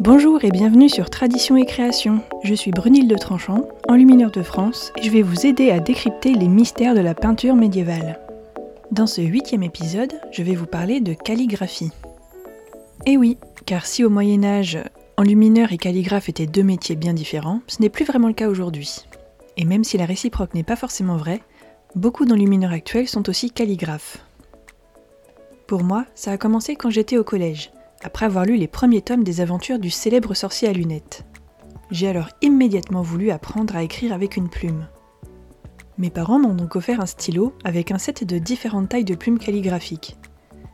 Bonjour et bienvenue sur Tradition et Création. Je suis Brunilde de Tranchant, enlumineur de France, et je vais vous aider à décrypter les mystères de la peinture médiévale. Dans ce huitième épisode, je vais vous parler de calligraphie. Eh oui, car si au Moyen Âge, enlumineur et calligraphe étaient deux métiers bien différents, ce n'est plus vraiment le cas aujourd'hui. Et même si la réciproque n'est pas forcément vraie, beaucoup d'enlumineurs actuels sont aussi calligraphes. Pour moi, ça a commencé quand j'étais au collège après avoir lu les premiers tomes des aventures du célèbre sorcier à lunettes. J'ai alors immédiatement voulu apprendre à écrire avec une plume. Mes parents m'ont donc offert un stylo avec un set de différentes tailles de plumes calligraphiques.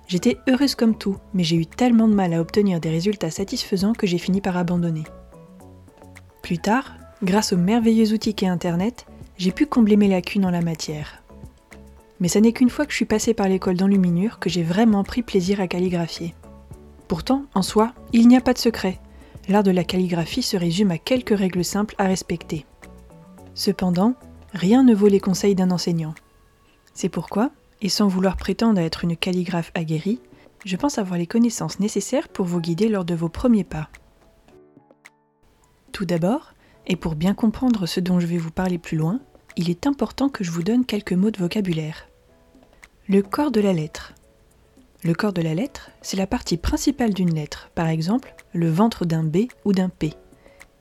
J'étais heureuse comme tout, mais j'ai eu tellement de mal à obtenir des résultats satisfaisants que j'ai fini par abandonner. Plus tard, grâce aux merveilleux outils qu'est Internet, j'ai pu combler mes lacunes en la matière. Mais ce n'est qu'une fois que je suis passée par l'école d'enluminure que j'ai vraiment pris plaisir à calligraphier. Pourtant, en soi, il n'y a pas de secret. L'art de la calligraphie se résume à quelques règles simples à respecter. Cependant, rien ne vaut les conseils d'un enseignant. C'est pourquoi, et sans vouloir prétendre à être une calligraphe aguerrie, je pense avoir les connaissances nécessaires pour vous guider lors de vos premiers pas. Tout d'abord, et pour bien comprendre ce dont je vais vous parler plus loin, il est important que je vous donne quelques mots de vocabulaire. Le corps de la lettre. Le corps de la lettre, c'est la partie principale d'une lettre, par exemple le ventre d'un B ou d'un P.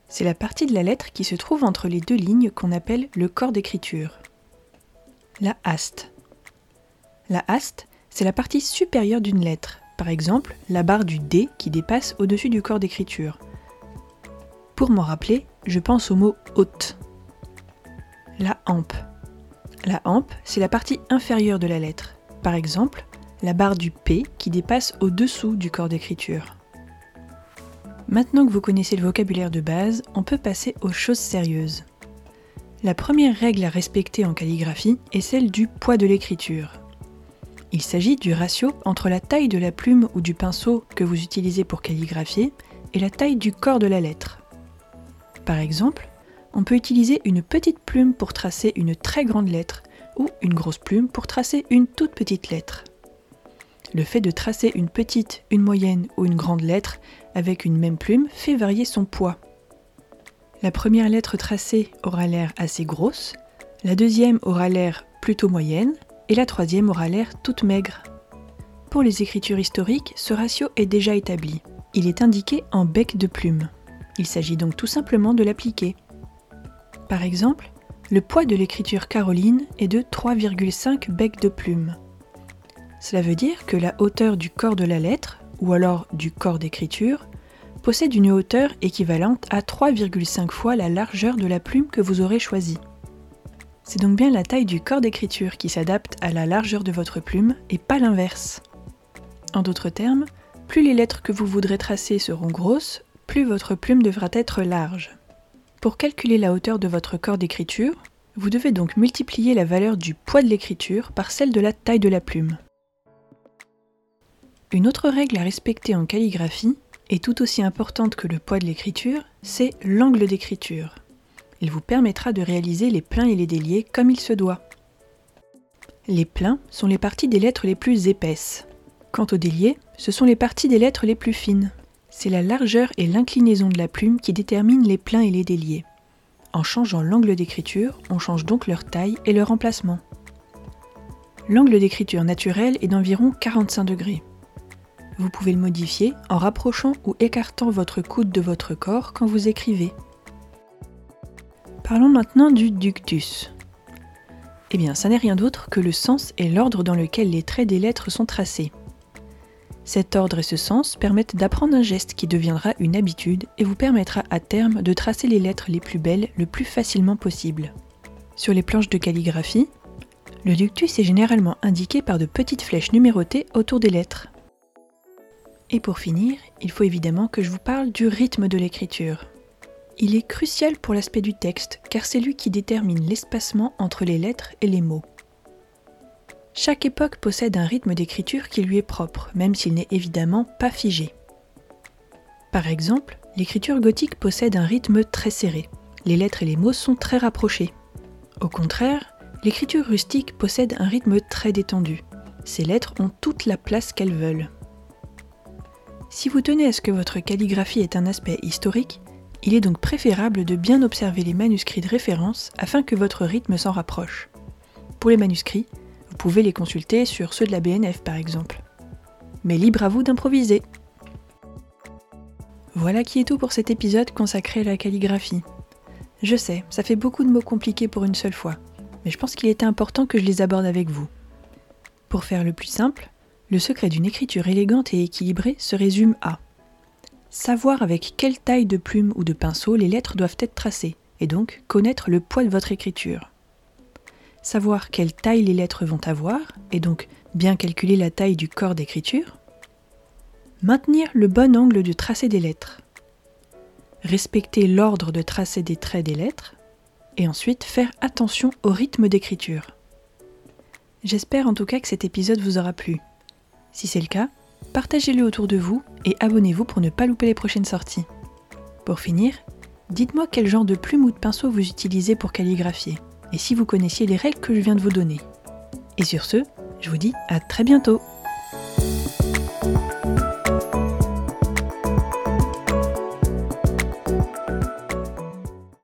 C'est la partie de la lettre qui se trouve entre les deux lignes qu'on appelle le corps d'écriture. La haste. La haste, c'est la partie supérieure d'une lettre, par exemple la barre du D qui dépasse au-dessus du corps d'écriture. Pour m'en rappeler, je pense au mot haute. La hampe. La hampe, c'est la partie inférieure de la lettre, par exemple la barre du P qui dépasse au-dessous du corps d'écriture. Maintenant que vous connaissez le vocabulaire de base, on peut passer aux choses sérieuses. La première règle à respecter en calligraphie est celle du poids de l'écriture. Il s'agit du ratio entre la taille de la plume ou du pinceau que vous utilisez pour calligraphier et la taille du corps de la lettre. Par exemple, on peut utiliser une petite plume pour tracer une très grande lettre ou une grosse plume pour tracer une toute petite lettre. Le fait de tracer une petite, une moyenne ou une grande lettre avec une même plume fait varier son poids. La première lettre tracée aura l'air assez grosse, la deuxième aura l'air plutôt moyenne et la troisième aura l'air toute maigre. Pour les écritures historiques, ce ratio est déjà établi. Il est indiqué en bec de plume. Il s'agit donc tout simplement de l'appliquer. Par exemple, le poids de l'écriture caroline est de 3,5 becs de plume. Cela veut dire que la hauteur du corps de la lettre, ou alors du corps d'écriture, possède une hauteur équivalente à 3,5 fois la largeur de la plume que vous aurez choisie. C'est donc bien la taille du corps d'écriture qui s'adapte à la largeur de votre plume et pas l'inverse. En d'autres termes, plus les lettres que vous voudrez tracer seront grosses, plus votre plume devra être large. Pour calculer la hauteur de votre corps d'écriture, vous devez donc multiplier la valeur du poids de l'écriture par celle de la taille de la plume. Une autre règle à respecter en calligraphie, et tout aussi importante que le poids de l'écriture, c'est l'angle d'écriture. Il vous permettra de réaliser les pleins et les déliés comme il se doit. Les pleins sont les parties des lettres les plus épaisses. Quant aux déliés, ce sont les parties des lettres les plus fines. C'est la largeur et l'inclinaison de la plume qui déterminent les pleins et les déliés. En changeant l'angle d'écriture, on change donc leur taille et leur emplacement. L'angle d'écriture naturel est d'environ 45 degrés vous pouvez le modifier en rapprochant ou écartant votre coude de votre corps quand vous écrivez. Parlons maintenant du ductus. Eh bien, ça n'est rien d'autre que le sens et l'ordre dans lequel les traits des lettres sont tracés. Cet ordre et ce sens permettent d'apprendre un geste qui deviendra une habitude et vous permettra à terme de tracer les lettres les plus belles le plus facilement possible. Sur les planches de calligraphie, le ductus est généralement indiqué par de petites flèches numérotées autour des lettres. Et pour finir, il faut évidemment que je vous parle du rythme de l'écriture. Il est crucial pour l'aspect du texte car c'est lui qui détermine l'espacement entre les lettres et les mots. Chaque époque possède un rythme d'écriture qui lui est propre, même s'il n'est évidemment pas figé. Par exemple, l'écriture gothique possède un rythme très serré. Les lettres et les mots sont très rapprochés. Au contraire, l'écriture rustique possède un rythme très détendu. Ces lettres ont toute la place qu'elles veulent. Si vous tenez à ce que votre calligraphie ait un aspect historique, il est donc préférable de bien observer les manuscrits de référence afin que votre rythme s'en rapproche. Pour les manuscrits, vous pouvez les consulter sur ceux de la BNF par exemple. Mais libre à vous d'improviser. Voilà qui est tout pour cet épisode consacré à la calligraphie. Je sais, ça fait beaucoup de mots compliqués pour une seule fois, mais je pense qu'il était important que je les aborde avec vous. Pour faire le plus simple, le secret d'une écriture élégante et équilibrée se résume à savoir avec quelle taille de plume ou de pinceau les lettres doivent être tracées, et donc connaître le poids de votre écriture. Savoir quelle taille les lettres vont avoir, et donc bien calculer la taille du corps d'écriture. Maintenir le bon angle du tracé des lettres. Respecter l'ordre de tracé des traits des lettres. Et ensuite faire attention au rythme d'écriture. J'espère en tout cas que cet épisode vous aura plu. Si c'est le cas, partagez-le autour de vous et abonnez-vous pour ne pas louper les prochaines sorties. Pour finir, dites-moi quel genre de plume ou de pinceau vous utilisez pour calligraphier, et si vous connaissiez les règles que je viens de vous donner. Et sur ce, je vous dis à très bientôt